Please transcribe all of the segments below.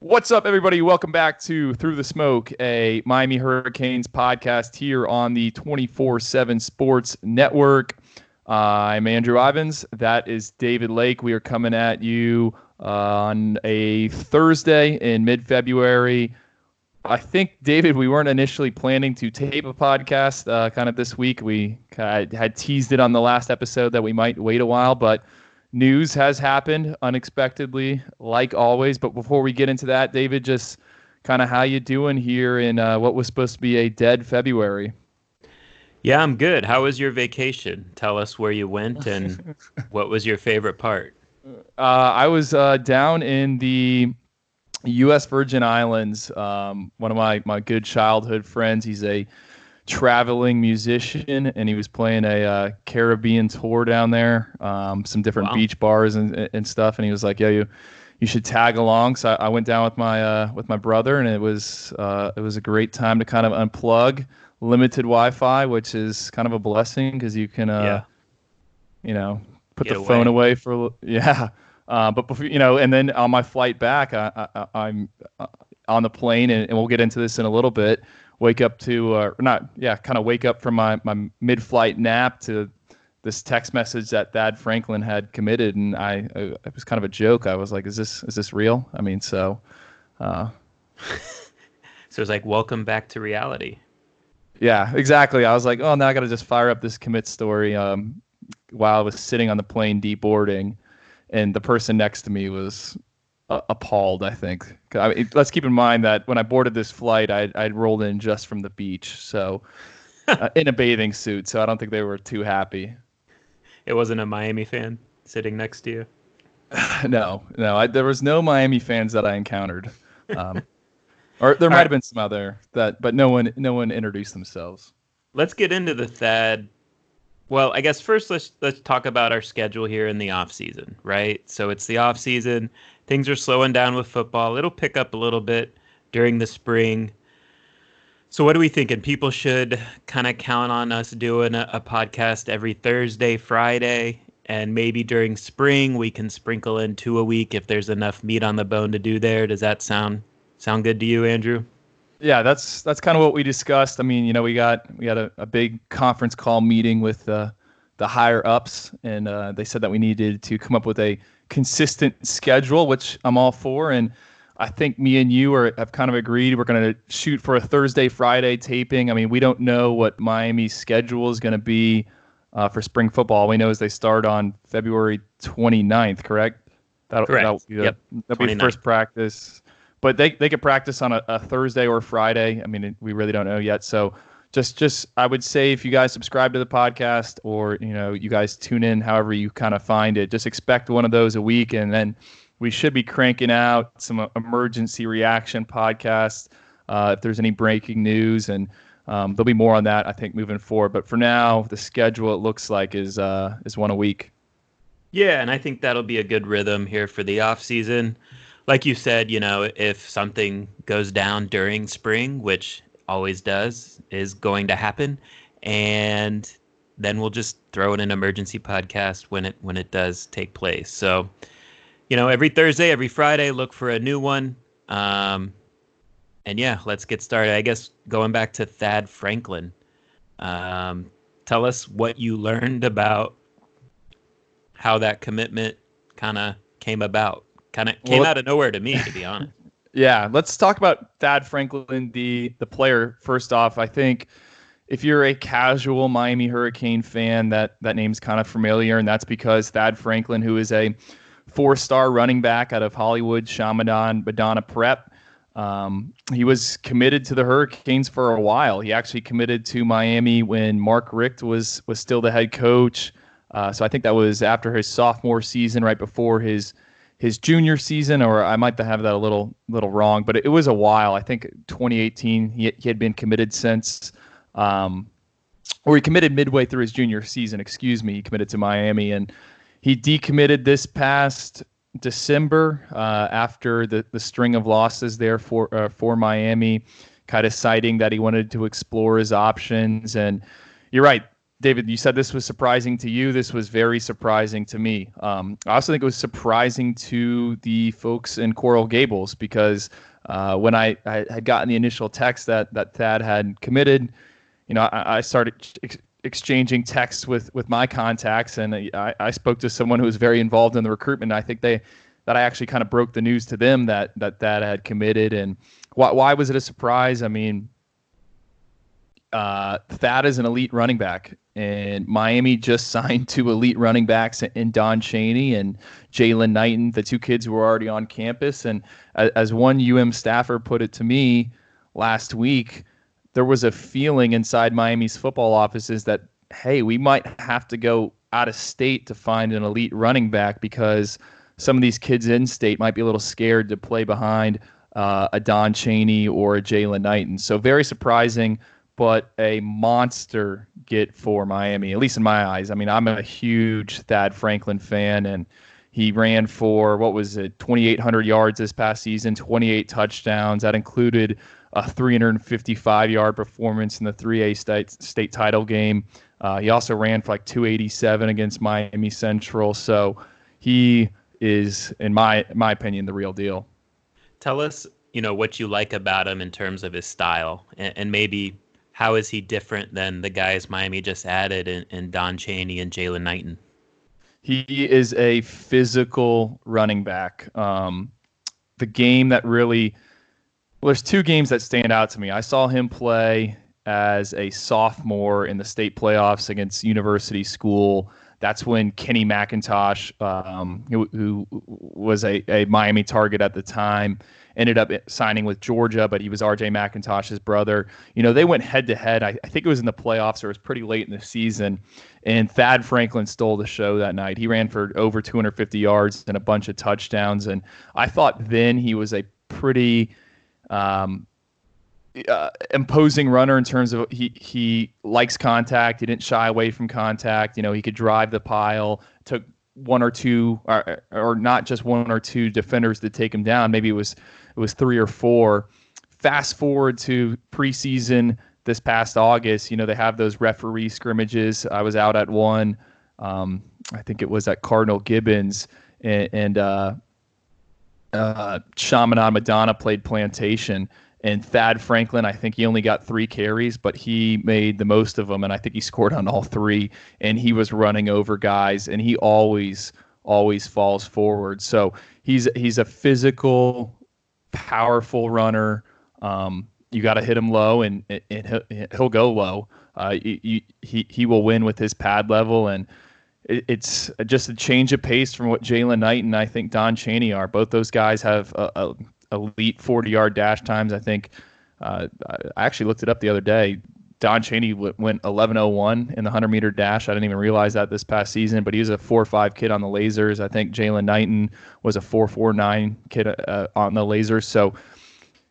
What's up, everybody? Welcome back to Through the Smoke, a Miami Hurricanes podcast here on the 24 7 Sports Network. Uh, I'm Andrew Ivins. That is David Lake. We are coming at you uh, on a Thursday in mid February. I think, David, we weren't initially planning to tape a podcast uh, kind of this week. We had teased it on the last episode that we might wait a while, but news has happened unexpectedly, like always. But before we get into that, David, just kind of how you doing here in uh, what was supposed to be a dead February? Yeah, I'm good. How was your vacation? Tell us where you went and what was your favorite part. Uh, I was uh, down in the U.S. Virgin Islands. Um, one of my my good childhood friends. He's a traveling musician, and he was playing a uh, Caribbean tour down there, um, some different wow. beach bars and, and stuff. And he was like, "Yeah, you." You should tag along. So I, I went down with my uh, with my brother, and it was uh, it was a great time to kind of unplug. Limited Wi-Fi, which is kind of a blessing because you can, uh, yeah. you know, put Get the away. phone away for yeah. Uh, but before, you know, and then on my flight back, I, am uh, on the plane, and, and, we'll get into this in a little bit wake up to uh, not yeah kind of wake up from my, my mid-flight nap to this text message that Thad Franklin had committed, and I, I it was kind of a joke. I was like, "Is this is this real?" I mean, so. Uh, so it's like, welcome back to reality. Yeah, exactly. I was like, oh, now I got to just fire up this commit story. Um, while I was sitting on the plane deboarding, and the person next to me was uh, appalled. I think. I mean, let's keep in mind that when I boarded this flight, I I rolled in just from the beach, so uh, in a bathing suit. So I don't think they were too happy. It wasn't a Miami fan sitting next to you. no, no. I, there was no Miami fans that I encountered. Um, or there might right. have been some other that, but no one no one introduced themselves. Let's get into the Thad well, I guess first let's let's talk about our schedule here in the off season, right? So it's the off season things are slowing down with football. It'll pick up a little bit during the spring. So, what are we thinking? People should kind of count on us doing a, a, podcast every Thursday, Friday, and maybe during spring we can sprinkle in two a week if there's enough meat on the bone to do there. Does that sound sound good to you, Andrew? Yeah, that's that's kind of what we discussed. I mean, you know, we got we had a, a big conference call meeting with uh, the higher ups, and uh, they said that we needed to come up with a consistent schedule, which I'm all for. And I think me and you are have kind of agreed we're going to shoot for a Thursday, Friday taping. I mean, we don't know what Miami's schedule is going to be uh, for spring football. We know is they start on February 29th, correct? That'll, correct. That'll be, the, yep. that'll be first practice. But they, they could practice on a, a Thursday or Friday. I mean, we really don't know yet. So just just I would say if you guys subscribe to the podcast or you know you guys tune in however you kind of find it, just expect one of those a week, and then we should be cranking out some emergency reaction podcasts uh, if there's any breaking news, and um, there'll be more on that I think moving forward. But for now, the schedule it looks like is uh, is one a week. Yeah, and I think that'll be a good rhythm here for the off season. Like you said, you know, if something goes down during spring, which always does is going to happen. And then we'll just throw in an emergency podcast when it when it does take place. So you know every thursday every friday look for a new one. Um, and yeah let's get started. I guess going back to thad franklin um, tell us what you learned about how that commitment kind of came about. Kind of came well, out of nowhere to me to be honest yeah, let's talk about Thad Franklin, the the player. First off, I think if you're a casual Miami Hurricane fan, that that name's kind of familiar, and that's because Thad Franklin, who is a four-star running back out of Hollywood Chaminade Madonna Prep, um, he was committed to the Hurricanes for a while. He actually committed to Miami when Mark Richt was was still the head coach. Uh, so I think that was after his sophomore season, right before his his junior season, or I might have that a little little wrong, but it, was a while. I think 2018 he, he had been committed since, um, or he committed midway through his junior season. Excuse me, he committed to Miami, and he decommitted this past December uh, after the the string of losses there for uh, for Miami, kind of citing that he wanted to explore his options. And you're right, David, you said this was surprising to you. This was very surprising to me. Um, I also think it was surprising to the folks in Coral Gables because uh, when I, I, had gotten the initial text that that Thad had committed, you know, I, I started ex- exchanging texts with with my contacts, and I, I spoke to someone who was very involved in the recruitment. I think they that I actually kind of broke the news to them that that Thad had committed, and why why was it a surprise? I mean uh, Thad is an elite running back, and Miami just signed two elite running backs in Don Chaney and Jaylan Knighton, the two kids who were already on campus. And as one UM staffer put it to me last week, there was a feeling inside Miami's football offices that, hey, we might have to go out of state to find an elite running back because some of these kids in state might be a little scared to play behind uh, a Don Chaney or a Jaylan Knighton. So very surprising but a monster get for Miami, at least in my eyes. I mean, I'm a huge Thad Franklin fan, and he ran for what was it, 2,800 yards this past season, 28 touchdowns. That included a 355 yard performance in the 3A state, state title game. Uh, he also ran for like 287 against Miami Central. So he is, in my my opinion, the real deal. Tell us, you know, what you like about him in terms of his style, and, and maybe how is he different than the guys Miami just added in, in Don Chaney and Jaylan Knighton? He is a physical running back. Um, the game that really well, there's two games that stand out to me. I saw him play as a sophomore in the state playoffs against University School. That's when Kenny McIntosh, um, who, who, was a, a Miami target at the time, ended up signing with Georgia, but he was RJ McIntosh's brother. You know, they went head to head. I think it was in the playoffs or it was pretty late in the season. And Thad Franklin stole the show that night. He ran for over 250 yards and a bunch of touchdowns. And I thought then he was a pretty um, uh, imposing runner in terms of he he likes contact. He didn't shy away from contact. You know, he could drive the pile. Took one or two, or, or not just one or two defenders to take him down. Maybe it was it was three or four. Fast forward to preseason this past August, you know, they have those referee scrimmages. I was out at one. Um, I think it was at Cardinal Gibbons, and, and uh, uh, Chaminade Madonna played Plantation. And Thad Franklin, I think he only got three carries, but he made the most of them, and I think he scored on all three. And he was running over guys, and he always, always falls forward. So he's he's a physical powerful runner. Um, you got to hit him low, and, and he'll, he'll go low. Uh, he, he he will win with his pad level, and it, it's just a change of pace from what Jaylan Knight and I think Don Chaney are. Both those guys have a, a elite 40 yard dash times. I think uh, I actually looked it up the other day. Don Chaney went 11:01 in the 100 meter dash. I didn't even realize that this past season, but he was a four-five kid on the lasers. I think Jaylan Knighton was a 4.49 kid uh, on the lasers. So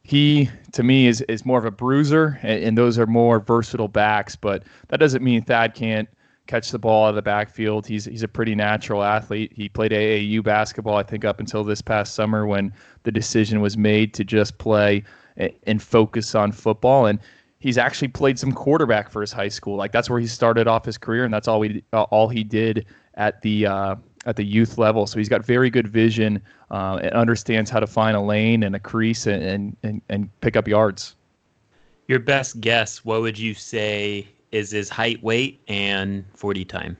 he, to me, is is more of a bruiser, and, and, those are more versatile backs. But that doesn't mean Thad can't catch the ball out of the backfield. He's he's a pretty natural athlete. He played AAU basketball, I think, up until this past summer when the decision was made to just play and focus on football and he's actually played some quarterback for his high school. Like that's where he started off his career, and that's all we uh, all he did at the uh, at the youth level. So he's got very good vision uh, and understands how to find a lane and a crease and, and and pick up yards. Your best guess, what would you say is his height, weight, and forty time?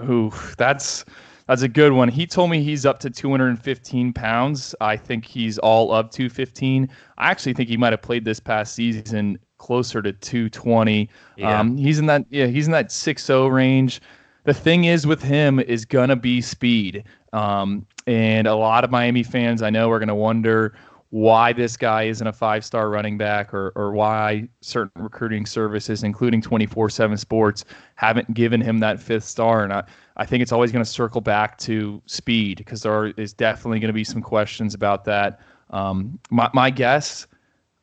Ooh, that's that's a good one. He told me he's up to 215 pounds. I think he's all up 215. I actually think he might have played this past season closer to 220. Yeah. Um, he's in that yeah, he's in that 6-0 range. The thing is with him is gonna be speed. Um, and a lot of Miami fans I know are gonna wonder why this guy isn't a five star running back or, or why certain recruiting services, including 24 7 sports, haven't given him that fifth star. And I, I think it's always going to circle back to speed because there is definitely going to be some questions about that. Um, my, my guess,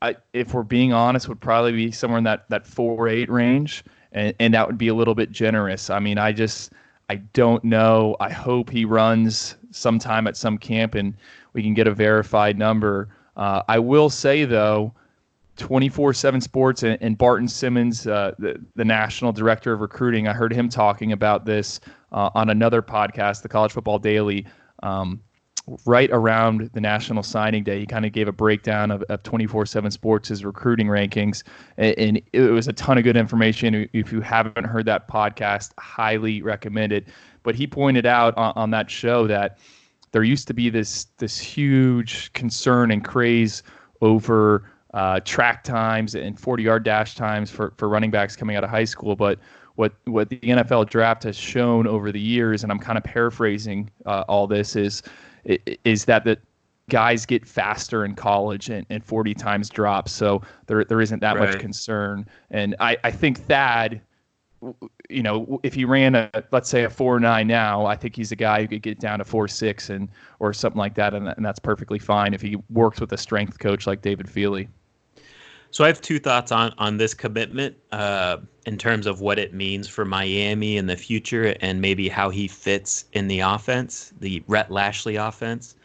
I, if we're being honest, would probably be somewhere in that, that 4 8 range. And, and that would be a little bit generous. I mean, I just, I don't know. I hope he runs sometime at some camp and we can get a verified number. Uh, I will say though, 24 7 Sports and, and, Barton Simmons, uh, the, the national director of recruiting, I heard him talking about this uh, on another podcast, the College Football Daily, um, right around the national signing day. He kind of gave a breakdown of, of 24 7 Sports' recruiting rankings. And, and, it was a ton of good information. If you haven't heard that podcast, highly recommended. But he pointed out on, on that show that there used to be this this huge concern and craze over uh, track times and 40 yard dash times for, for running backs coming out of high school. But what what the NFL draft has shown over the years, and I'm kind of paraphrasing uh, all this, is is that the guys get faster in college and, and 40 times drops. So there there isn't that right. much concern. And I, I think Thad you know, if he ran a let's say a four nine now, I think he's a guy who could get down to four six and or something like that, and, and that's perfectly fine if he works with a strength coach like David Feeley. So I have two thoughts on on this commitment uh, in terms of what it means for Miami in the future and maybe how he fits in the offense, the Rhett Lashlee offense.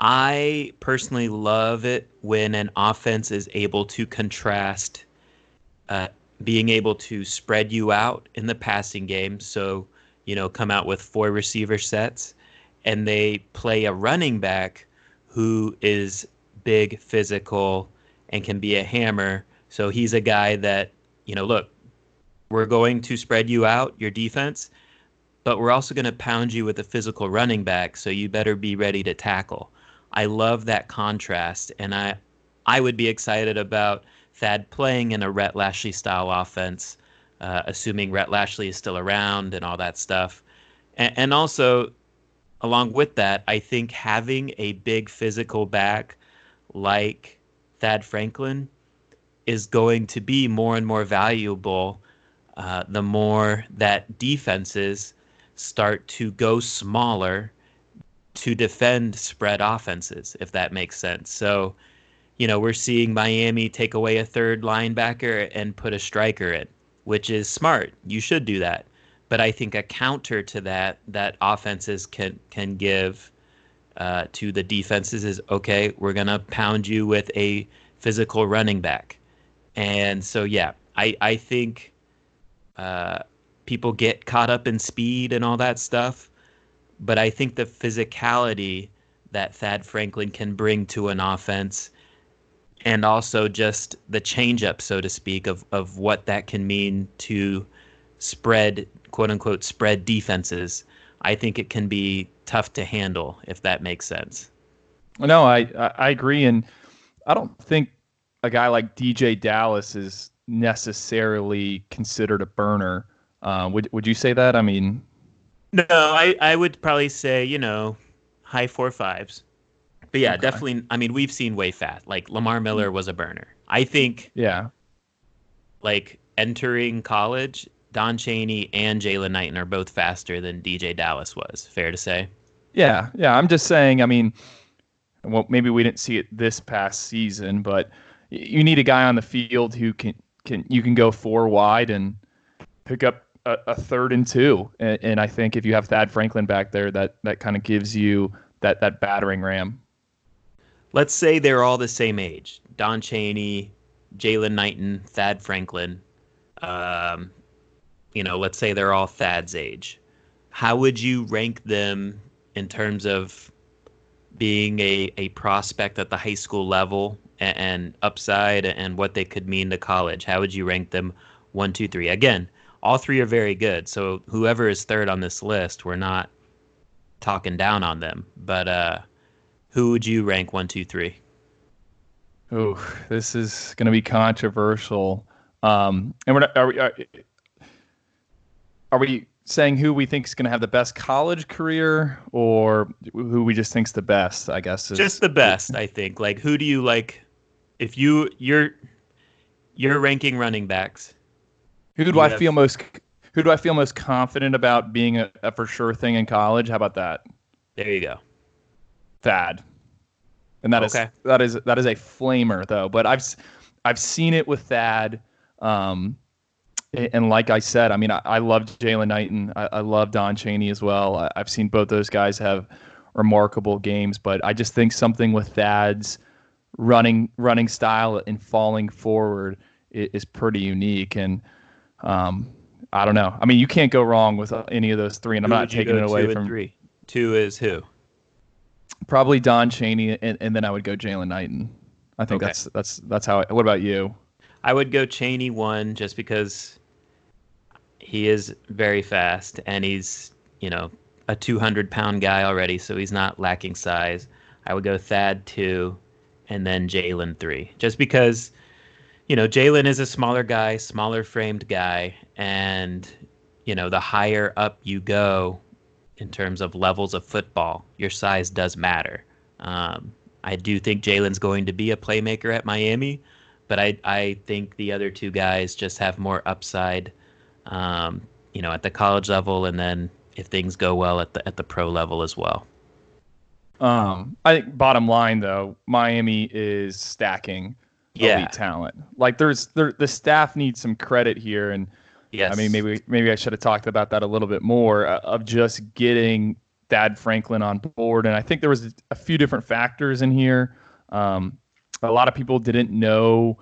I personally love it when an offense is able to contrast uh, being able to spread you out in the passing game. So, you know, come out with four receiver sets and they play a running back who is big, physical, and can be a hammer. So he's a guy that, you know, look, we're going to spread you out, your defense, but we're also going to pound you with a physical running back. So you better be ready to tackle. I love that contrast, and I, I would be excited about Thad playing in a Rhett Lashlee style offense, uh, assuming Rhett Lashlee is still around and all that stuff. And, and also, along with that, I think having a big physical back like Thad Franklin is going to be more and more valuable uh, the more that defenses start to go smaller to defend spread offenses, if that makes sense. So, you know, we're seeing Miami take away a third linebacker and put a striker in, which is smart. You should do that. But I think a counter to that that offenses can can give uh, to the defenses is okay. We're gonna pound you with a physical running back. And so, yeah, I, I think uh, people get caught up in speed and all that stuff. But I think the physicality that Thad Franklin can bring to an offense and also just the changeup, so to speak, of, of what that can mean to spread, quote unquote, spread defenses. I think it can be tough to handle, if that makes sense. No, I, I agree. And I don't think a guy like DeeJay Dallas is necessarily considered a burner. Uh, would would you say that? I mean, no, I I would probably say you know high four fives, but yeah, okay. definitely. I mean, we've seen way fat. Like Lamar Miller was a burner. I think. Yeah. Like entering college, Don Chaney and Jaylan Knighton are both faster than DeeJay Dallas was. Fair to say. Yeah, yeah. I'm just saying. I mean, well, maybe we didn't see it this past season, but you need a guy on the field who can can you can go four wide and pick up a, a third and two. And, and, I think if you have Thad Franklin back there, that that kind of gives you that that battering ram. Let's say they're all the same age: Don Chaney, Jaylan Knighton, Thad Franklin. Um, you know, let's say they're all Thad's age. How would you rank them in terms of being a, a prospect at the high school level and, and upside and what they could mean to college? How would you rank them one, two, three? Again, all three are very good. So whoever is third on this list, we're not talking down on them. But uh, who would you rank one, two, three? Oh, this is going to be controversial. Um, and we're not, are we are, are we saying who we think is going to have the best college career or who we just think's the best? I guess is, just the best. I think. Like, who do you like? if you you're you're ranking running backs. Who do I have, feel most? Who do I feel most confident about being a, a, for sure thing in college? How about that? There you go. Thad, and that okay. is that is that is a flamer though. But I've I've seen it with Thad. Um, and like I said, I mean, I, I loved Jaylan Knighton. I, I love Don Chaney as well. I, I've seen both those guys have remarkable games, but I just think something with Thad's running running style and falling forward is, is pretty unique. And um, I don't know. I mean, you can't go wrong with any of those three, and I'm not taking it away from three. Two is who? Probably Don Chaney, and, and then I would go Jaylan Knighton. I think Okay. that's that's that's how. I, what about you? I would go Chaney one just because he is very fast and he's, you know, a 200 pound guy already, so he's not lacking size. I would go Thad two and then Jaylan three, just because, you know, Jaylan is a smaller guy, smaller framed guy, and, you know, the higher up you go in terms of levels of football, your size does matter. Um, I do think Jaylan's going to be a playmaker at Miami, but I I think the other two guys just have more upside, um, you know, at the college level, and then if things go well at the at the pro level as well. Um, I think bottom line though, Miami is stacking Yeah. elite talent. Like there's there the staff needs some credit here, and Yes. I mean maybe maybe I should have talked about that a little bit more uh, of just getting Thad Franklin on board. And I think there was a few different factors in here. Um, a lot of people didn't know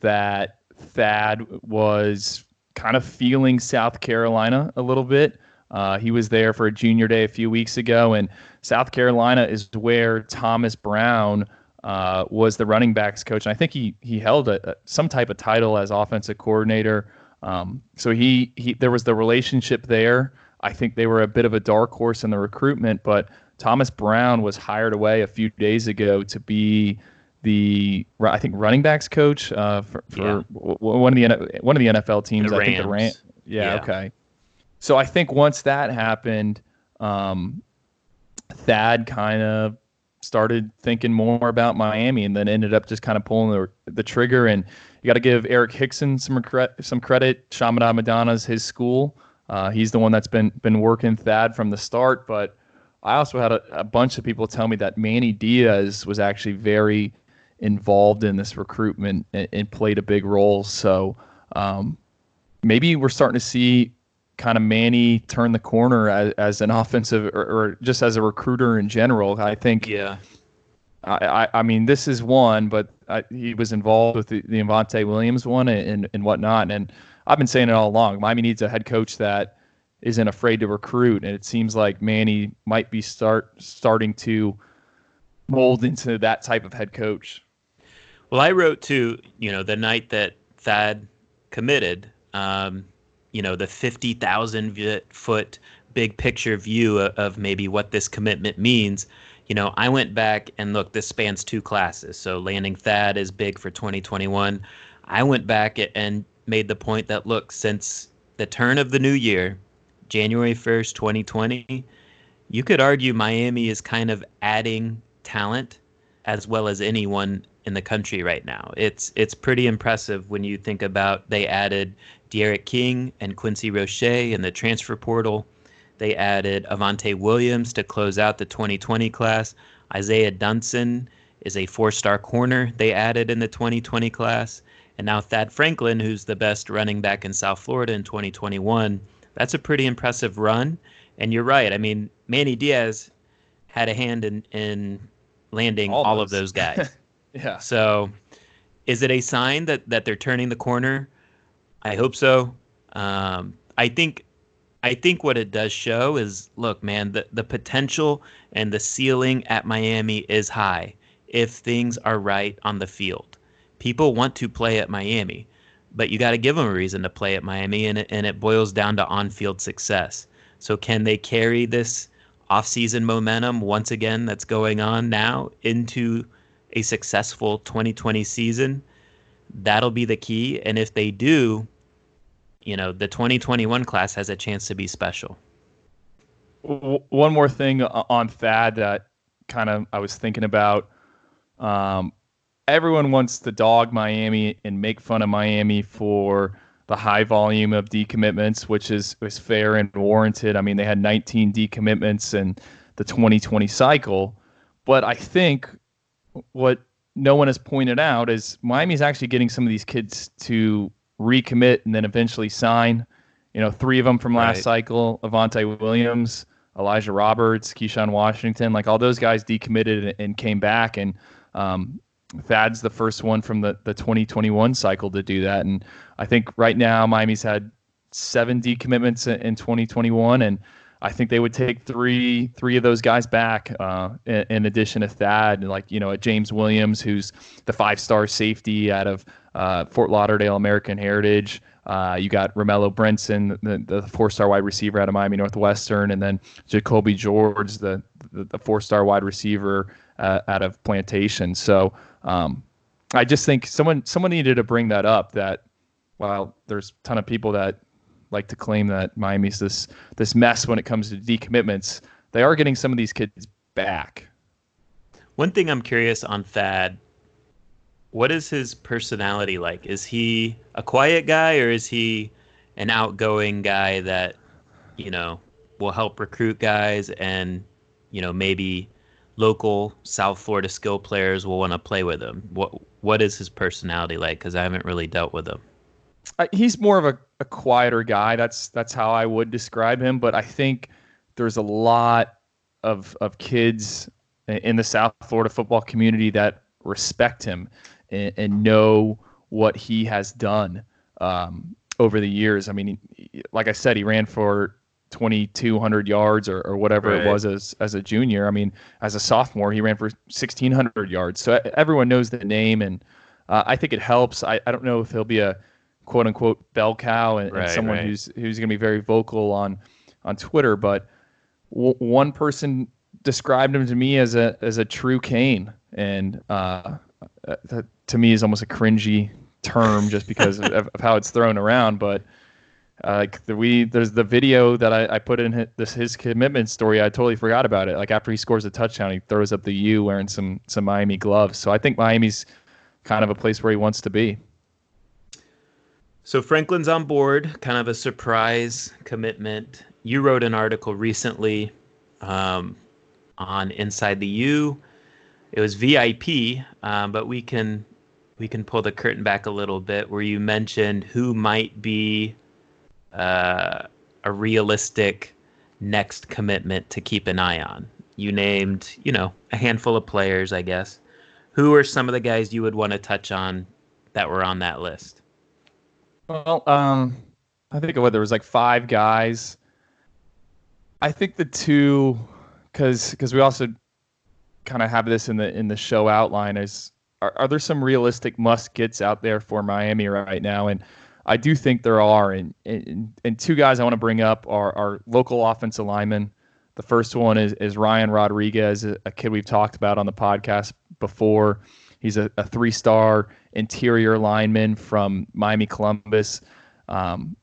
that Thad was kind of feeling South Carolina a little bit. Uh, he was there for a junior day a few weeks ago, and South Carolina is where Thomas Brown uh, was the running backs coach. And I think he he held a, a- some type of title as offensive coordinator. Um, so he he there was the relationship there. I think they were a bit of a dark horse in the recruitment, but Thomas Brown was hired away a few days ago to be the I think running backs coach uh, for, for Yeah. one of the one of the NFL teams. The I think the Ram. Yeah, Yeah. Okay. So I think once that happened, um, Thad kind of started thinking more about Miami, and then ended up just kind of pulling the, the trigger. And you got to give Eric Hickson some cre- some credit. Chaminade Madonna's his school. Uh, he's the one that's been been working Thad from the start. But I also had a, a bunch of people tell me that Manny Diaz was actually very involved in this recruitment and, and played a big role. So um, maybe we're starting to see kind of Manny turn the corner as, as an offensive or, or just as a recruiter in general. I think yeah. I, I, mean, this is one, but I, he was involved with the, the Avantae Williams one and, and, whatnot. And I've been saying it all along. Miami needs a head coach that isn't afraid to recruit, and it seems like Manny might be start starting to mold into that type of head coach. Well, I wrote to you know the night that Thad committed. Um, you know the fifty thousand foot big picture view of maybe what this commitment means. You know, I went back and look. This spans two classes. So landing Thad is big for 2021. I went back and made the point that look, since the turn of the new year, January 1st, 2020, you could argue Miami is kind of adding talent as well as anyone in the country right now. It's it's pretty impressive when you think about they added D'Eriq King and Quincy Roche in the transfer portal. They added Avantae Williams to close out the 2020 class. Isaiah Dunson is a four-star corner they added in the 2020 class. And now Thad Franklin, who's the best running back in South Florida in 2021. That's a pretty impressive run. And you're right. I mean, Manny Diaz had a hand in, in landing all, All of those. those guys. Yeah. So, is it a sign that that they're turning the corner? I hope so. Um, I think, I think what it does show is, look, man, the the potential and the ceiling at Miami is high if things are right on the field. People want to play at Miami, but you got to give them a reason to play at Miami, and it, and it boils down to on-field success. So, can they carry this off-season momentum once again that's going on now into a successful 2020 season, that'll be the key. And if they do, you know, the 2021 class has a chance to be special. One more thing on Thad that kind of I was thinking about. Um, everyone wants to dog Miami and make fun of Miami for the high volume of decommitments, which is is fair and warranted. I mean, they had 19 decommitments in the 2020 cycle, but I think what no one has pointed out is Miami's actually getting some of these kids to recommit and then eventually sign. You know, three of them from last Right. cycle: Avantae Williams, Elijah Roberts, Keyshawn Washington. Like all those guys decommitted and, and came back, and um, Thad's the first one from the, the 2021 cycle to do that. And I think right now Miami's had seven decommitments in, in 2021, and I think they would take three three of those guys back uh, in, in, addition to Thad, and like you know, at James Williams, who's the five star safety out of uh, Fort Lauderdale American Heritage. Uh, you got Romello Brinson, the, the four star wide receiver out of Miami Northwestern, and then Jacoby George, the the, the four star wide receiver uh, out of Plantation. So um, I just think someone someone needed to bring that up. That while there's a ton of people that like to claim that Miami's this this mess when it comes to decommitments, they are getting some of these kids back. One thing I'm curious on Thad, what is his personality like? Is he a quiet guy or is he an outgoing guy that, you know, will help recruit guys and, you know, maybe local South Florida skill players will want to play with him. What what is his personality like? Because I haven't really dealt with him. Uh, he's more of a, a quieter guy. That's that's how I would describe him. But I think there's a lot of of kids in the South Florida football community that respect him and, and know what he has done um, over the years. I mean, like I said, he ran for 2200 yards or, or whatever right. it was as as a junior. I mean, as a sophomore, he ran for 1600 yards. So everyone knows the name, and uh, I think it helps. I, I don't know if he'll be a quote unquote bell cow and, right, and someone right. who's who's going to be very vocal on on Twitter, but w- one person described him to me as a as a true Cane, and uh, that to me is almost a cringy term just because of, of how it's thrown around, but uh, the, we there's the video that I, I put in his, this his commitment story. I totally forgot about it. Like after he scores a touchdown, he throws up the U wearing some some Miami gloves. So I think Miami's kind of a place where he wants to be. So Franklin's on board, kind of a surprise commitment. You wrote an article recently um, on Inside the U. It was VIP, um, but we can we can pull the curtain back a little bit where you mentioned who might be uh, a realistic next commitment to keep an eye on? You named, you know, a handful of players, I guess. Who are some of the guys you would want to touch on that were on that list? Well, um, I think what there was like five guys. I think the two, because because we also kind of have this in the in the show outline is are, are there some realistic must gets out there for Miami right now? And I do think there are, and and, and two guys I want to bring up are our local offensive linemen. The first one is is Ryan Rodriguez, a, a kid we've talked about on the podcast before. He's a, a three star interior lineman from Miami Columbus. Um,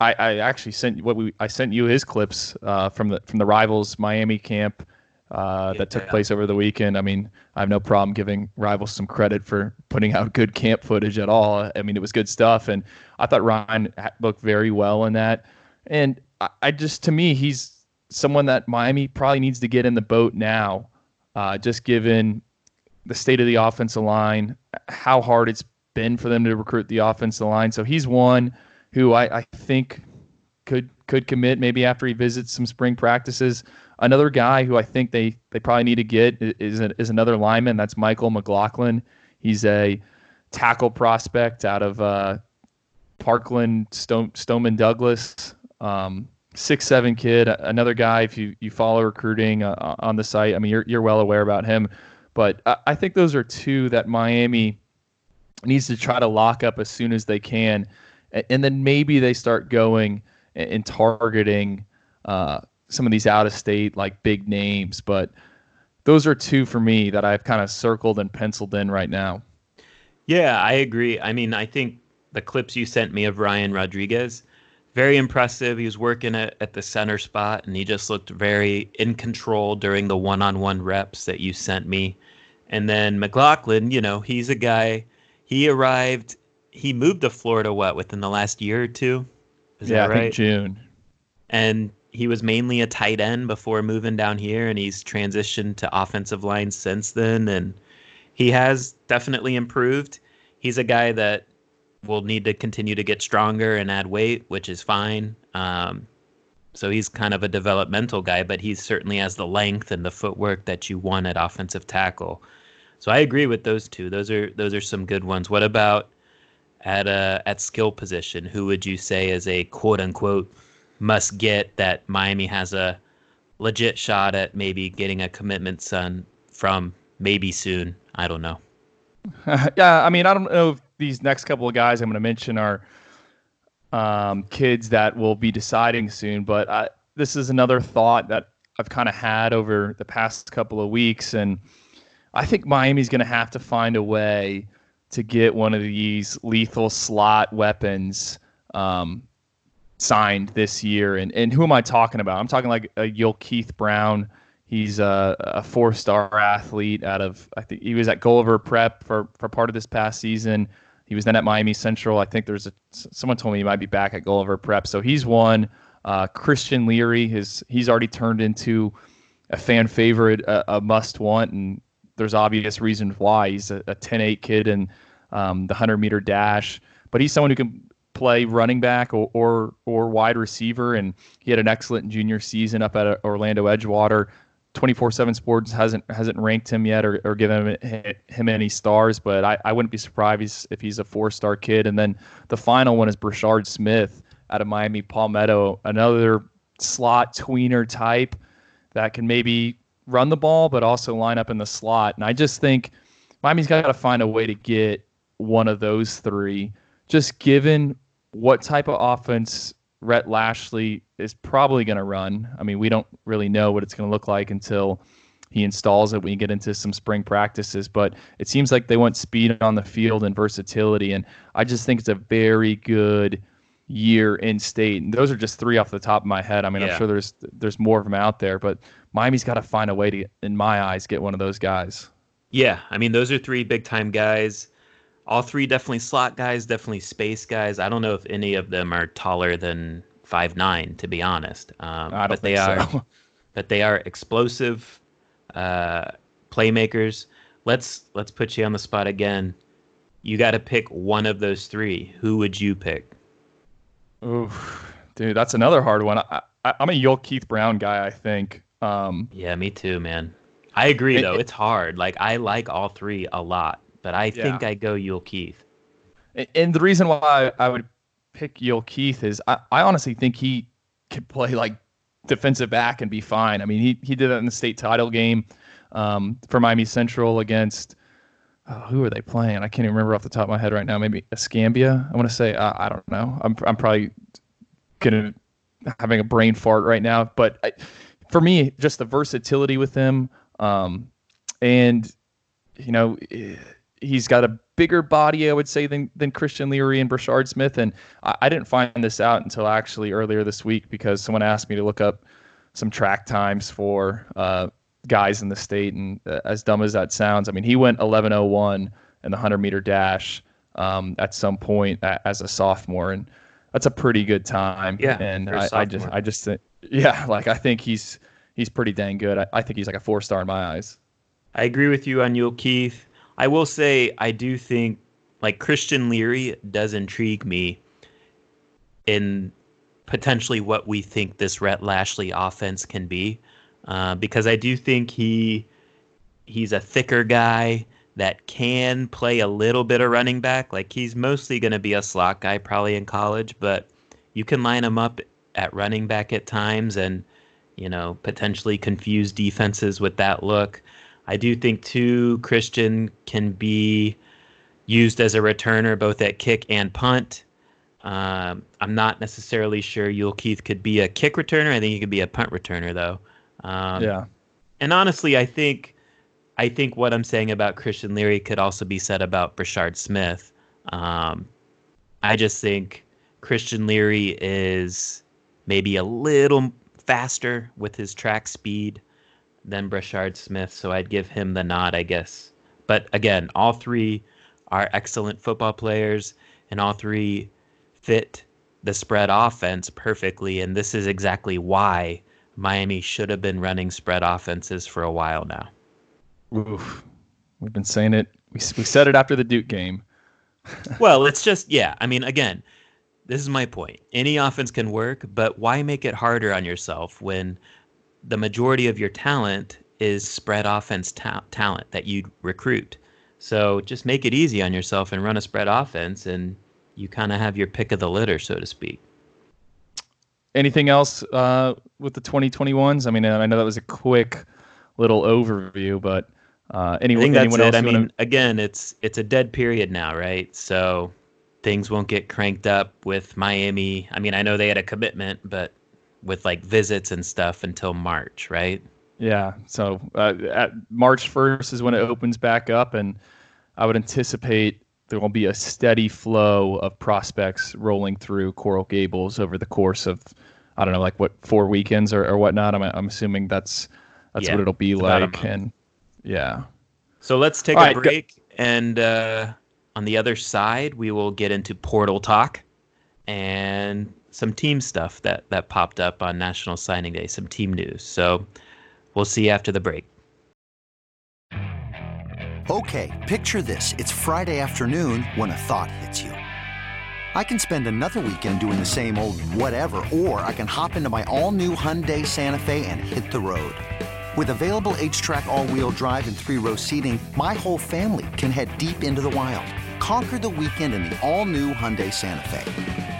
I, I, actually sent what we I sent you his clips uh, from the from the rivals Miami camp uh, that took place over the weekend. I mean, I have no problem giving rivals some credit for putting out good camp footage at all. I mean, it was good stuff, and I thought Ryan looked very well in that. And I, I just, to me, he's someone that Miami probably needs to get in the boat now, uh, just given the state of the offensive line, how hard it's been for them to recruit the offensive line. So he's one who I, I think could could commit maybe after he visits some spring practices. Another guy who I think they, they probably need to get is, a, is another lineman. That's Michael McLaughlin. He's a tackle prospect out of uh, Parkland, Stone, Stoneman Douglas. Um, six seven kid. Another guy. If you, you follow recruiting uh, on the site, I mean you're you're well aware about him. But I, I think those are two that Miami needs to try to lock up as soon as they can, and, and then maybe they start going and, targeting uh, some of these out of state like big names, but those are two for me that I've kind of circled and penciled in right now. Yeah, I agree. I mean, I think the clips you sent me of Ryan Rodriguez, very impressive. He was working at, at the center spot and he just looked very in control during the one on one reps that you sent me. And then McLaughlin, you know, he's a guy, he arrived, he moved to Florida, what, within the last year or two? Is yeah, right? I think June. And he was mainly a tight end before moving down here, and he's transitioned to offensive line since then. And he has definitely improved. He's a guy that will need to continue to get stronger and add weight, which is fine. Um, so he's kind of a developmental guy, but he certainly has the length and the footwork that you want at offensive tackle. So I agree with those two. Those are those are some good ones. What about at a at skill position? Who would you say is a quote unquote must get that Miami has a legit shot at maybe getting a commitment son from maybe soon? I don't know. yeah, I mean, I don't know if these next couple of guys I'm going to mention are um, kids that will be deciding soon, but I, this is another thought that I've kind of had over the past couple of weeks, and I think Miami's going to have to find a way to get one of these lethal slot weapons um, signed this year. And and who am I talking about? I'm talking like a Yul Keith Brown. He's a, a four-star athlete out of I think he was at Gulliver Prep for for part of this past season. He was then at Miami Central. I think there's a someone told me he might be back at Gulliver Prep. So he's one. Uh, Christian Leary his he's already turned into a fan favorite, a, a must want, and there's obvious reasons why. He's a, a 10-8 kid in um, the 100 meter dash, but he's someone who can play running back or, or or wide receiver, and he had an excellent junior season up at uh, Orlando Edgewater. 24/7 Sports hasn't hasn't ranked him yet or, or given him, him any stars, but I, I wouldn't be surprised if he's a four star kid. And then the final one is Brashard Smith out of Miami Palmetto, another slot tweener type that can maybe run the ball but also line up in the slot. And I just think Miami's got to find a way to get one of those three, just given what type of offense Rhett Lashlee is probably going to run. I mean, we don't really know what it's going to look like until he installs it when you get into some spring practices. But it seems like they want speed on the field and versatility. And I just think it's a very good year in state. And those are just three off the top of my head. I mean, yeah. I'm sure there's there's more of them out there, but Miami's got to find a way to, in my eyes, get one of those guys. Yeah, I mean, those are three big time guys. All three definitely slot guys, definitely space guys. I don't know if any of them are taller than five nine, to be honest. Um, I but they are, so. but they are explosive uh, playmakers. Let's let's put you on the spot again. You got to pick one of those three. Who would you pick? Oof, dude, that's another hard one. I, am a Yul Keith Brown guy. I think. Um, yeah, me too, man. I agree it, though. It, it's hard. Like I like all three a lot, but I yeah. think I go Yul Keith. And the reason why I would pick Yul Keith is I, I honestly think he could play like defensive back and be fine. I mean, he he did that in the state title game um, for Miami Central against oh, who are they playing? I can't even remember off the top of my head right now. Maybe Escambia. I want to say uh, I don't know. I'm I'm probably gonna having a brain fart right now, but I, for me, just the versatility with him, um, and you know, he's got a bigger body, I would say, than than Christian Leary and Brashard Smith. And I, I didn't find this out until actually earlier this week because someone asked me to look up some track times for uh, guys in the state. And uh, as dumb as that sounds, I mean, he went 11:01 in the 100 meter dash um, at some point as a sophomore, and that's a pretty good time. Yeah, and I, I, just, I just think, yeah, like I think he's he's pretty dang good. I, I think he's like a four star in my eyes. I agree with you on Yul Keith. I will say I do think like Christian Leary does intrigue me in potentially what we think this Rhett Lashlee offense can be, uh, because I do think he he's a thicker guy that can play a little bit of running back. Like he's mostly going to be a slot guy probably in college, but you can line him up at running back at times and you know potentially confuse defenses with that look. I do think too Christian can be used as a returner both at kick and punt. Um, I'm not necessarily sure Yul Keith could be a kick returner. I think he could be a punt returner though. Um, yeah. And honestly, I think I think what I'm saying about Christian Leary could also be said about Brashard Smith. Um, I just think Christian Leary is maybe a little faster with his track speed than Brashard Smith, so I'd give him the nod, I guess. But again, all three are excellent football players, and all three fit the spread offense perfectly. And this is exactly why Miami should have been running spread offenses for a while now. Oof. We've been saying it. We, we said it after the Duke game. well, it's just, yeah. I mean, again, this is my point. Any offense can work, but why make it harder on yourself when the majority of your talent is spread offense ta- talent that you recruit. So just make it easy on yourself and run a spread offense, and you kind of have your pick of the litter, so to speak. Anything else uh, with the 2021s? I mean, I know that was a quick little overview, but uh, anyone, I think anyone else? I mean, wanna... again, it's it's a dead period now, right? So things won't get cranked up with Miami. I mean, I know they had a commitment, but with like visits and stuff until March, right? Yeah. So uh, at March 1st is when it opens back up, and I would anticipate there will be a steady flow of prospects rolling through Coral Gables over the course of, I don't know, like what four weekends or, or whatnot. I'm I'm assuming that's that's Yeah, what it'll be it's about a like, and yeah. So let's take All a right, go- break, and uh, on the other side, we will get into portal talk and some team stuff that that popped up on National Signing Day, some team news. So we'll see you after the break. Okay, picture this. It's Friday afternoon when a thought hits you. I can spend another weekend doing the same old whatever, or I can hop into my all new Hyundai Santa Fe and hit the road. With available HTRAC, all wheel drive, and three row seating, my whole family can head deep into the wild. Conquer the weekend in the all new Hyundai Santa Fe.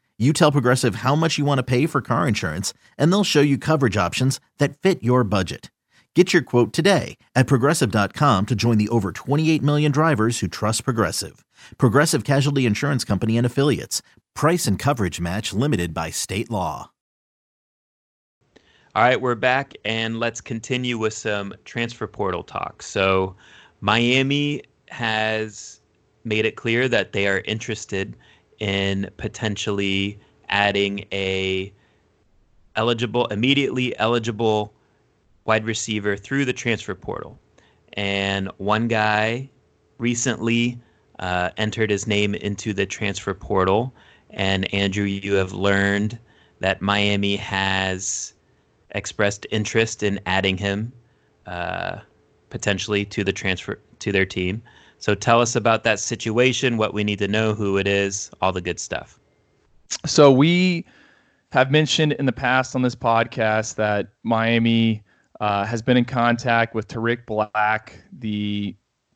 You tell Progressive how much you want to pay for car insurance, and they'll show you coverage options that fit your budget. Get your quote today at progressive.com to join the over 28 million drivers who trust Progressive. Progressive Casualty Insurance Company and Affiliates. Price and coverage match limited by state law. All right, we're back, and let's continue with some transfer portal talk. So, Miami has made it clear that they are interested in potentially adding a eligible, immediately eligible wide receiver through the transfer portal. And one guy recently uh, entered his name into the transfer portal. And Andrew, you have learned that Miami has expressed interest in adding him uh, potentially to the transfer to their team. So tell us about that situation, what we need to know, who it is, all the good stuff. So we have mentioned in the past on this podcast that Miami uh, has been in contact with Tarik Black, the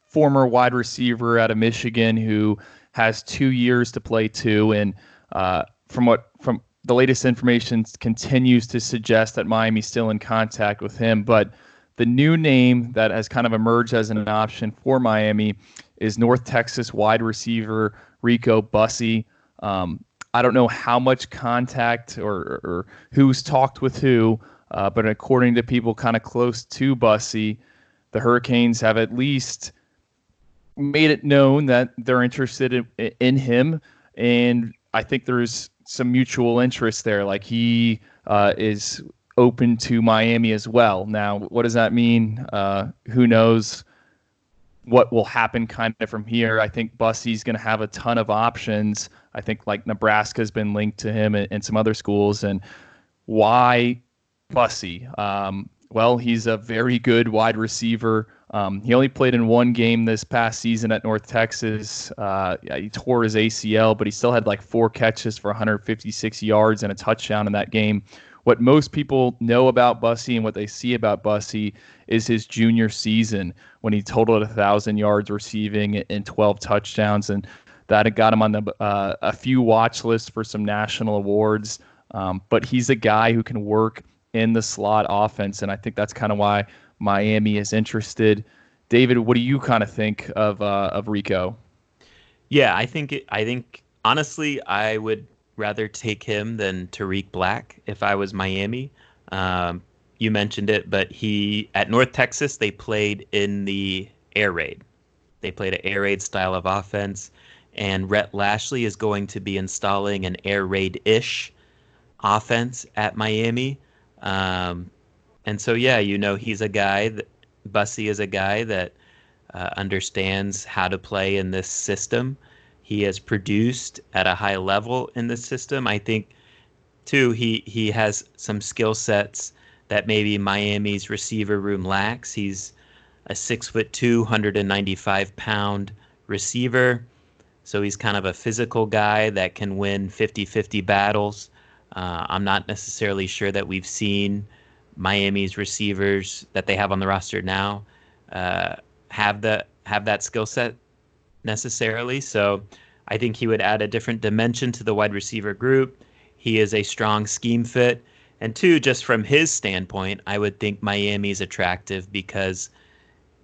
former wide receiver out of Michigan, who has two years to play too. And uh, from what from the latest information continues to suggest that Miami's still in contact with him. But the new name that has kind of emerged as an option for Miami is North Texas wide receiver Rico Bussey. Um, I don't know how much contact or, or, who's talked with who, uh, but according to people kind of close to Bussey, the Hurricanes have at least made it known that they're interested in, in him. And I think there's some mutual interest there. Like he uh, is open to Miami as well. Now, what does that mean? Uh, who knows what will happen kind of from here? I think Bussey's going to have a ton of options. I think like Nebraska's been linked to him and, and some other schools. And why Bussey? Um, well, he's a very good wide receiver. Um, he only played in one game this past season at North Texas. Uh, he tore his ACL, but he still had like four catches for 156 yards and a touchdown in that game. What most people know about Bussey and what they see about Bussey is his junior season when he totaled a thousand yards receiving and 12 touchdowns, and that got him on the uh, a few watch lists for some national awards. Um, but he's a guy who can work in the slot offense, and I think that's kind of why Miami is interested. David, what do you kind of think of uh, of Rico? Yeah, I think it, I think honestly, I would rather take him than Tarik Black if I was Miami. Um, you mentioned it, but he at North Texas they played in the air raid. They played an air raid style of offense, and Rhett Lashlee is going to be installing an air raid ish offense at Miami. Um, and so, yeah, you know, he's a guy that Bussey is a guy that uh, understands how to play in this system. He has produced at a high level in the system. I think, too, he, he has some skill sets that maybe Miami's receiver room lacks. He's a six foot two, 195 pound receiver. So he's kind of a physical guy that can win 50 50 battles. Uh, I'm not necessarily sure that we've seen Miami's receivers that they have on the roster now uh, have the have that skill set necessarily. So I think he would add a different dimension to the wide receiver group. He is a strong scheme fit. And two, just from his standpoint, I would think Miami is attractive because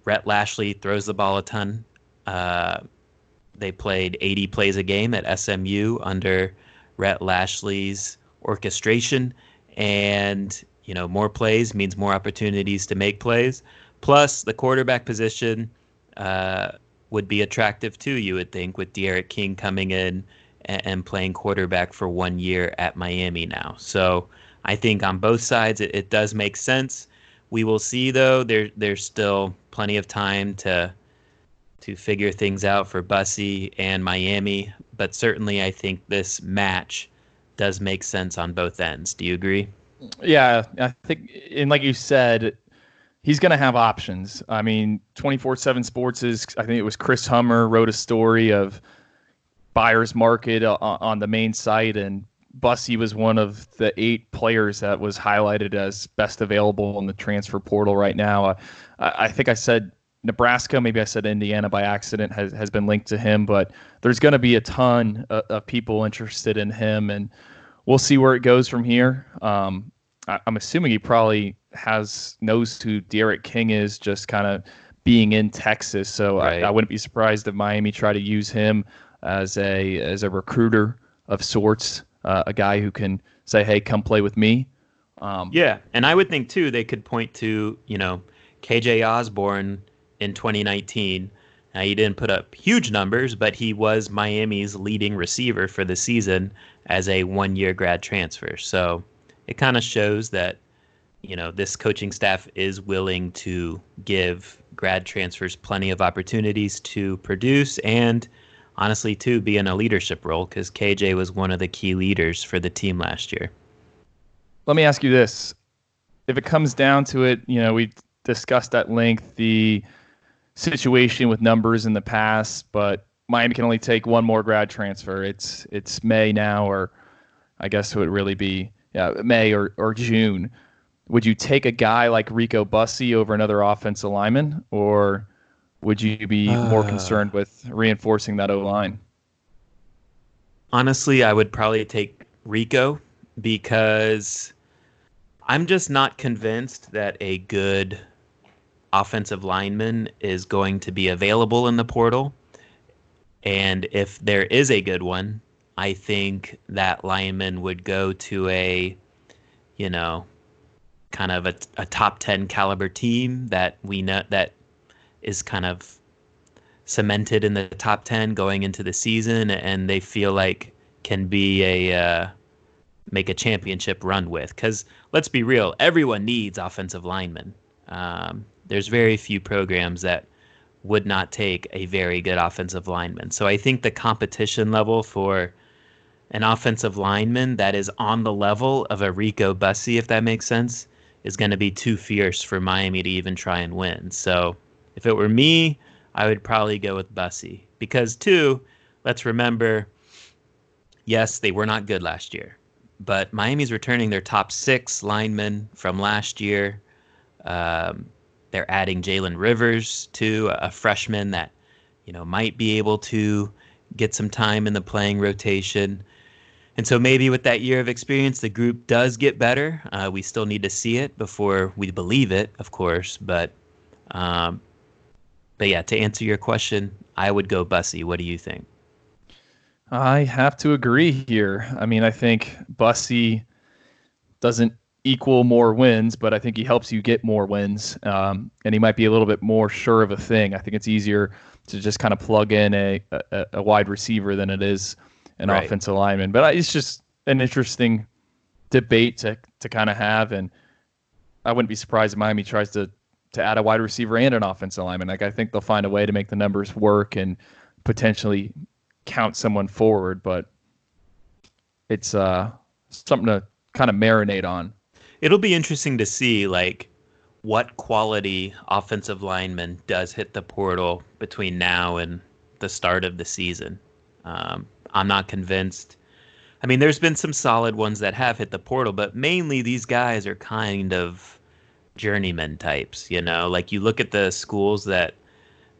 Rhett Lashlee throws the ball a ton. Uh, they played 80 plays a game at SMU under Rhett Lashlee's orchestration. And, you know, more plays means more opportunities to make plays. Plus, the quarterback position uh, would be attractive too, you would think, with D'Eriq King coming in and, playing quarterback for one year at Miami now. So I think on both sides, it, it does make sense. We will see, though. There, there's still plenty of time to to figure things out for Bussey and Miami. But certainly, I think this match does make sense on both ends. Do you agree? Yeah, I think, and like you said, he's going to have options. I mean, 24 7 Sports is, I think it was Chris Hummer wrote a story of buyer's market uh, on the main site, and Bussey was one of the eight players that was highlighted as best available in the transfer portal right now. Uh, I think I said Nebraska, maybe I said Indiana by accident, has, has been linked to him, but there's going to be a ton of, of, people interested in him, and we'll see where it goes from here. Um, I, am assuming he probably has knows who D'Eriq King is, just kind of being in Texas. So right. I, I, wouldn't be surprised if Miami try to use him as a as a recruiter of sorts, uh, a guy who can say, "Hey, come play with me." Um, yeah, and I would think too they could point to you know KJ Osborn in 2019. Now, he didn't put up huge numbers, but he was Miami's leading receiver for the season as a one year grad transfer. So it kind of shows that, you know, this coaching staff is willing to give grad transfers plenty of opportunities to produce and honestly, to be in a leadership role because KJ was one of the key leaders for the team last year. Let me ask you this. If it comes down to it, you know, we discussed at length the situation with numbers in the past, but Miami can only take one more grad transfer. It's it's May now, or I guess it would really be yeah May or or June. Would you take a guy like Rico Bussey over another offensive lineman, or would you be uh, more concerned with reinforcing that O line? Honestly, I would probably take Rico because I'm just not convinced that a good offensive lineman is going to be available in the portal. And if there is a good one, I think that lineman would go to a, you know, kind of a, a top 10 caliber team that we know that is kind of cemented in the top 10 going into the season and they feel like can be a uh, make a championship run with because let's be real everyone needs offensive linemen um, there's very few programs that would not take a very good offensive lineman. So I think the competition level for an offensive lineman that is on the level of a Rico Bussey, if that makes sense, is going to be too fierce for Miami to even try and win. So if it were me, I would probably go with Bussey because two, let's remember, yes, they were not good last year, but Miami's returning their top six linemen from last year. Um, they're adding Jalen Rivers to a freshman that you know might be able to get some time in the playing rotation. And so maybe with that year of experience, the group does get better. Uh, we still need to see it before we believe it, of course. But, um, but yeah, to answer your question, I would go Bussey. What do you think? I have to agree here. I mean, I think Bussey doesn't equal more wins, but I think he helps you get more wins. Um, and he might be a little bit more sure of a thing. I think it's easier to just kind of plug in a, a, a wide receiver than it is an right. offensive lineman. But it's just an interesting debate to, to kind of have. And I wouldn't be surprised if Miami tries to, to add a wide receiver and an offensive lineman. Like I think they'll find a way to make the numbers work and potentially count someone forward, but it's uh, something to kind of marinate on. It'll be interesting to see like what quality offensive lineman does hit the portal between now and the start of the season. Um, I'm not convinced. I mean, there's been some solid ones that have hit the portal, but mainly these guys are kind of journeyman types. You know, like you look at the schools that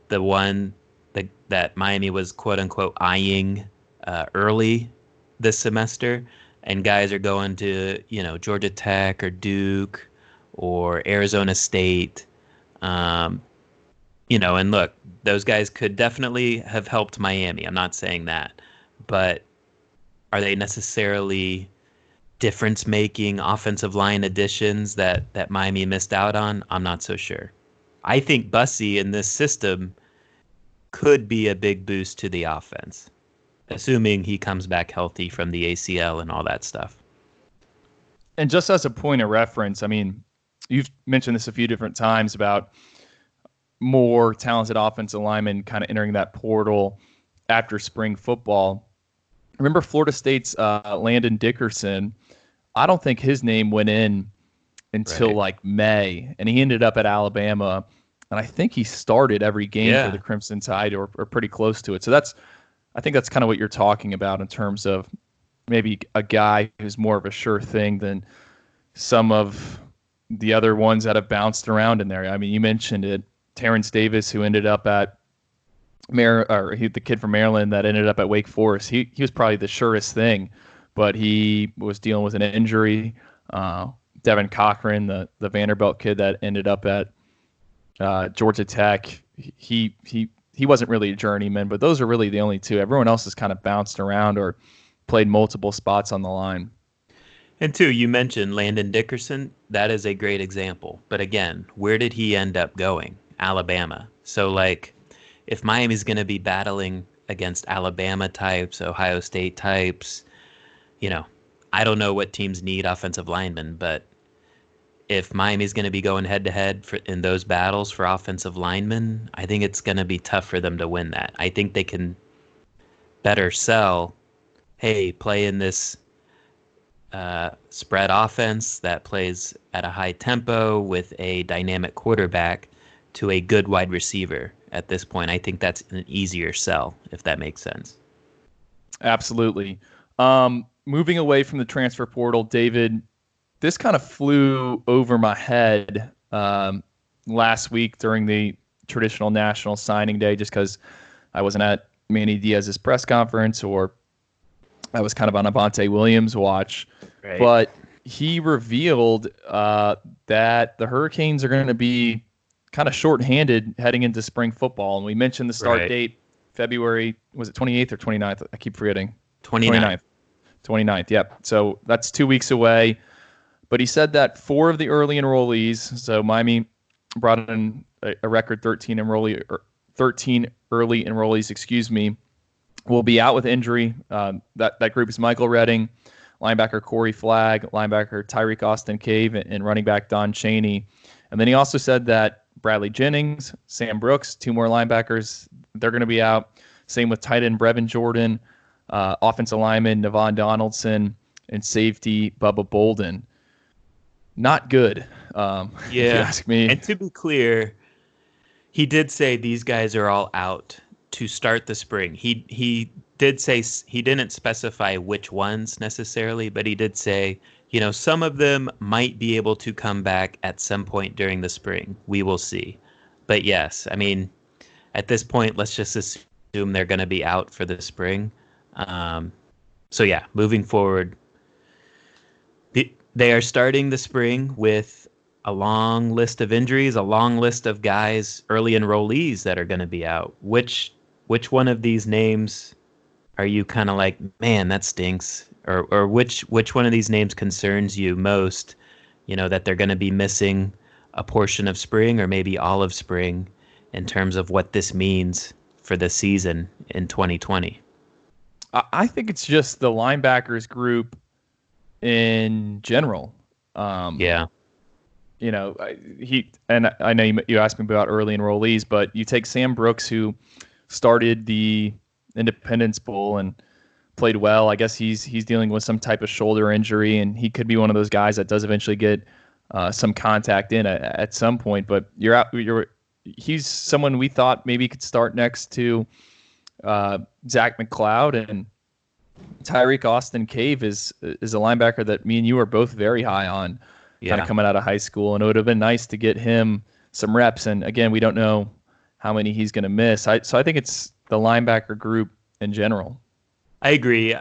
the one that that Miami was quote unquote eyeing uh, early this semester, and guys are going to you know Georgia Tech or Duke or Arizona State. Um, you know, and look, those guys could definitely have helped Miami. I'm not saying that, but are they necessarily difference making offensive line additions that that Miami missed out on? I'm not so sure. I think Bussey in this system could be a big boost to the offense, assuming he comes back healthy from the ACL and all that stuff. And just as a point of reference, I mean, you've mentioned this a few different times about more talented offensive linemen kind of entering that portal after spring football. Remember Florida State's uh, Landon Dickerson? I don't think his name went in until right. like May, and he ended up at Alabama. And I think he started every game yeah. for the Crimson Tide or, or pretty close to it. So that's, I think that's kind of what you're talking about in terms of maybe a guy who's more of a sure thing than some of the other ones that have bounced around in there. I mean, you mentioned it, Terrence Davis, who ended up at Mar- or he, the kid from Maryland that ended up at Wake Forest. He he was probably the surest thing, but he was dealing with an injury. Uh, Devin Cochran, the the Vanderbilt kid that ended up at uh, Georgia Tech, he he he wasn't really a journeyman, but those are really the only two. Everyone else has kind of bounced around or played multiple spots on the line. And two, you mentioned Landon Dickerson. That is a great example. But again, where did he end up going? Alabama. So like, if Miami's going to be battling against Alabama types, Ohio State types, you know, I don't know what teams need offensive linemen, but if Miami's going to be going head to head in those battles for offensive linemen, I think it's going to be tough for them to win that. I think they can better sell, hey, play in this uh, spread offense that plays at a high tempo with a dynamic quarterback to a good wide receiver at this point. I think that's an easier sell, if that makes sense. Absolutely. Um, moving away from the transfer portal, David, this kind of flew over my head um, last week during the traditional national signing day just because I wasn't at Manny Diaz's press conference or I was kind of on Avantae Williams watch. Right. But he revealed uh, that the Hurricanes are going to be kind of short-handed heading into spring football. And we mentioned the start right. date, February, was it 28th or 29th? I keep forgetting. 29th. 29th. 29th, yep. So that's two weeks away. But he said that four of the early enrollees, so Miami brought in a, a record 13 enrollee, er, 13 early enrollees, excuse me, will be out with injury. Um, that that group is Michael Redding, linebacker Corey Flagg, linebacker Tirek Austin Cave, and running back Don Chaney. And then he also said that Bradley Jennings, Sam Brooks, two more linebackers, they're going to be out. Same with tight end Brevin Jordan, uh, offensive lineman Navaughn Donaldson, and safety Bubba Bolden. Not good. Um, yeah. ask me. And to be clear, he did say these guys are all out to start the spring. He he did say he didn't specify which ones necessarily, but he did say, you know, some of them might be able to come back at some point during the spring. We will see. But yes, I mean, at this point, let's just assume they're going to be out for the spring. Um, so yeah, moving forward, they are starting the spring with a long list of injuries, a long list of guys, early enrollees that are going to be out. Which which one of these names are you kind of like, man, that stinks? Or or which which one of these names concerns you most? You know that they're going to be missing a portion of spring or maybe all of spring in terms of what this means for the season in 2020. I think it's just the linebackers group in general. Um, yeah. You know, he and I know you, you asked me about early enrollees, but you take Sam Brooks, who started the Independence Bowl and played well. I guess he's he's dealing with some type of shoulder injury, and he could be one of those guys that does eventually get uh, some contact in at, at some point. But you're out. You're he's someone we thought maybe could start next to uh, Zach McCloud and Tirek Austin Cave is is a linebacker that me and you are both very high on, yeah. kind of coming out of high school, and it would have been nice to get him some reps. And again, we don't know how many he's going to miss. I, so I think it's the linebacker group in general. I agree.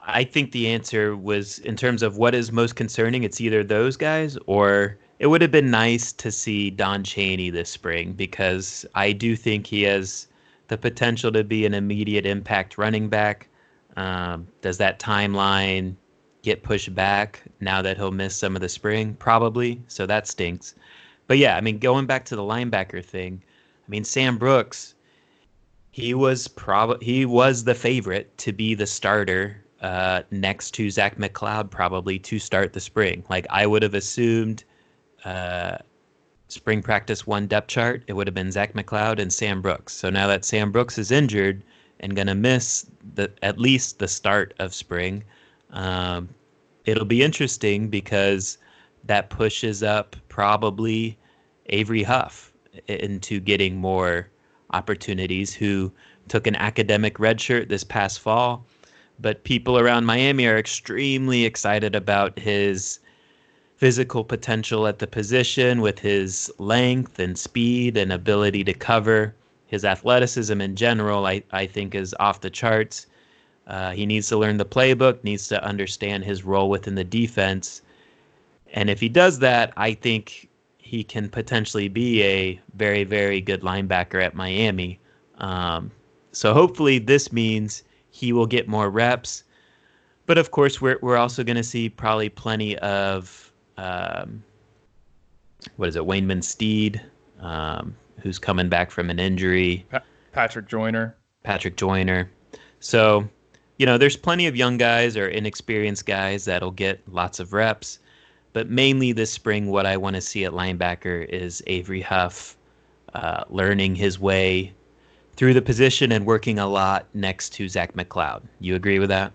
I, think the answer was in terms of what is most concerning. It's either those guys or it would have been nice to see Don Chaney this spring because I do think he has the potential to be an immediate impact running back. Um, does that timeline get pushed back now that he'll miss some of the spring? Probably. So that stinks. But yeah, I mean, going back to the linebacker thing, I mean, Sam Brooks, he was probably he was the favorite to be the starter uh, next to Zach McCloud, probably to start the spring. Like I would have assumed, uh, spring practice one depth chart, it would have been Zach McCloud and Sam Brooks. So now that Sam Brooks is injured and gonna miss the at least the start of spring, um, it'll be interesting because that pushes up probably Avery Huff into getting more opportunities. Who took an academic redshirt this past fall but people around Miami are extremely excited about his physical potential at the position with his length and speed and ability to cover. His athleticism in general, I, I think, is off the charts. Uh, he needs to learn the playbook, needs to understand his role within the defense. And if he does that, I think he can potentially be a very, very good linebacker at Miami. Um, so hopefully, this means he will get more reps. But of course, we're we're also going to see probably plenty of um, what is it, Waynmon Steed, um, who's coming back from an injury. Pa- Patrick Joyner. Patrick Joyner. So, you know, there's plenty of young guys or inexperienced guys that'll get lots of reps. But mainly this spring, what I want to see at linebacker is Avery Huff uh, learning his way through the position and working a lot next to Zach McCloud. You agree with that?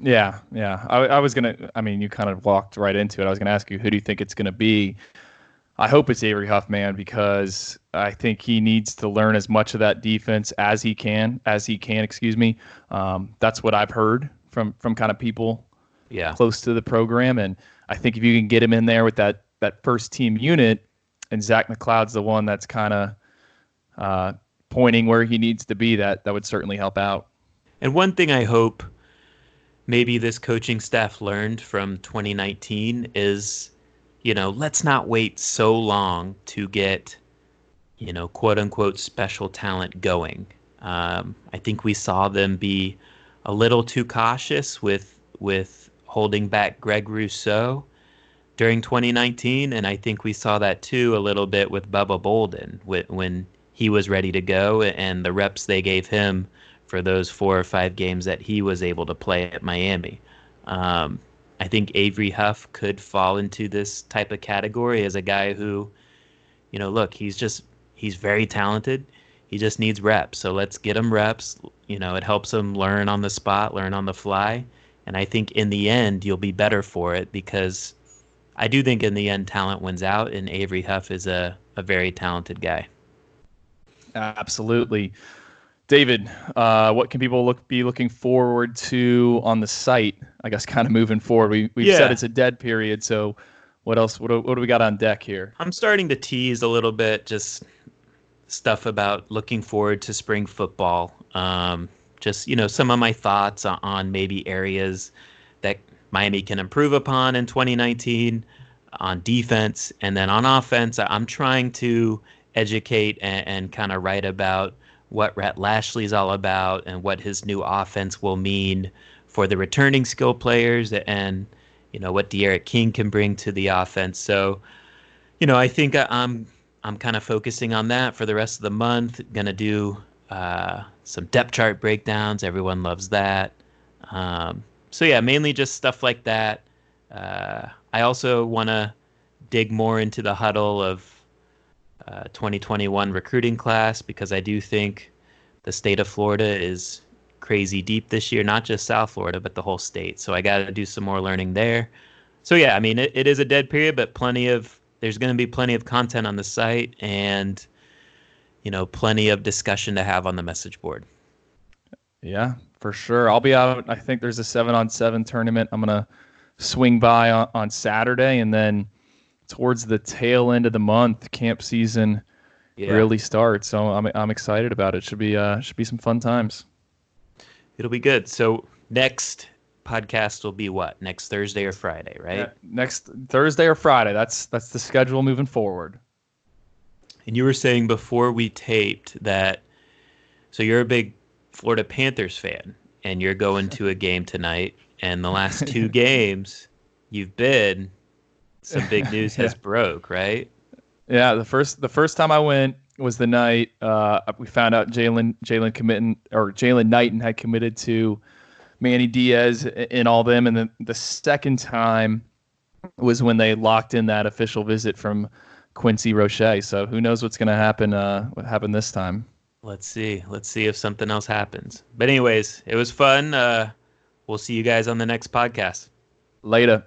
Yeah, yeah. I, I was gonna. I mean, you kind of walked right into it. I was gonna ask you, who do you think it's gonna be? I hope it's Avery Huffman because I think he needs to learn as much of that defense as he can, as he can. Excuse me. Um, that's what I've heard from from kind of people, yeah, close to the program. And I think if you can get him in there with that that first team unit, and Zach McCloud's the one that's kind of uh, pointing where he needs to be, that that would certainly help out. And one thing I hope maybe this coaching staff learned from 2019 is, you know, let's not wait so long to get, you know, quote unquote special talent going. Um, I think we saw them be a little too cautious with with holding back Greg Rousseau during 2019, and I think we saw that too a little bit with Bubba Bolden when he was ready to go and the reps they gave him for those four or five games that he was able to play at Miami. Um, I think Avery Huff could fall into this type of category as a guy who, you know, look, he's just he's very talented. He just needs reps. So let's get him reps. You know, it helps him learn on the spot, learn on the fly. And I think in the end you'll be better for it because I do think in the end talent wins out and Avery Huff is a, a very talented guy. Absolutely. David, uh, what can people look be looking forward to on the site? I guess kind of moving forward. We we've yeah. said it's a dead period, so what else? What, what do we got on deck here? I'm starting to tease a little bit, just stuff about looking forward to spring football. Um, just you know, some of my thoughts on maybe areas that Miami can improve upon in 2019 on defense, and then on offense. I'm trying to educate and, and kind of write about what Rhett Lashlee's all about and what his new offense will mean for the returning skill players and you know what D'Eriq King can bring to the offense. So, you know, I think uh, I'm I'm kind of focusing on that for the rest of the month. Gonna do uh, some depth chart breakdowns. Everyone loves that. Um, so yeah, mainly just stuff like that. Uh, I also want to dig more into the huddle of uh, 2021 recruiting class because I do think the state of Florida is crazy deep this year, not just South Florida, but the whole state. So I got to do some more learning there. So yeah, I mean, it, it is a dead period, but plenty of there's going to be plenty of content on the site and you know plenty of discussion to have on the message board. Yeah, for sure. I'll be out. I think there's a seven on seven tournament. I'm gonna swing by on, on Saturday, and then towards the tail end of the month, camp season yeah. really starts. So I'm I'm excited about it. Should be uh should be some fun times. It'll be good. So next podcast will be what next Thursday or Friday, right? Yeah, next Thursday or Friday. That's that's the schedule moving forward. And you were saying before we taped that, so you're a big Florida Panthers fan, and you're going to a game tonight, and the last two games you've been, some big news has yeah. broke, right? Yeah, the first the first time I went was the night uh, we found out Jaylan Jaylan committing or Jaylan Knighton had committed to Manny Diaz and all them. And then the second time was when they locked in that official visit from Quincy Roche. So who knows what's going to happen? Uh, what happened this time? Let's see. Let's see if something else happens. But anyways, it was fun. Uh, we'll see you guys on the next podcast. Later.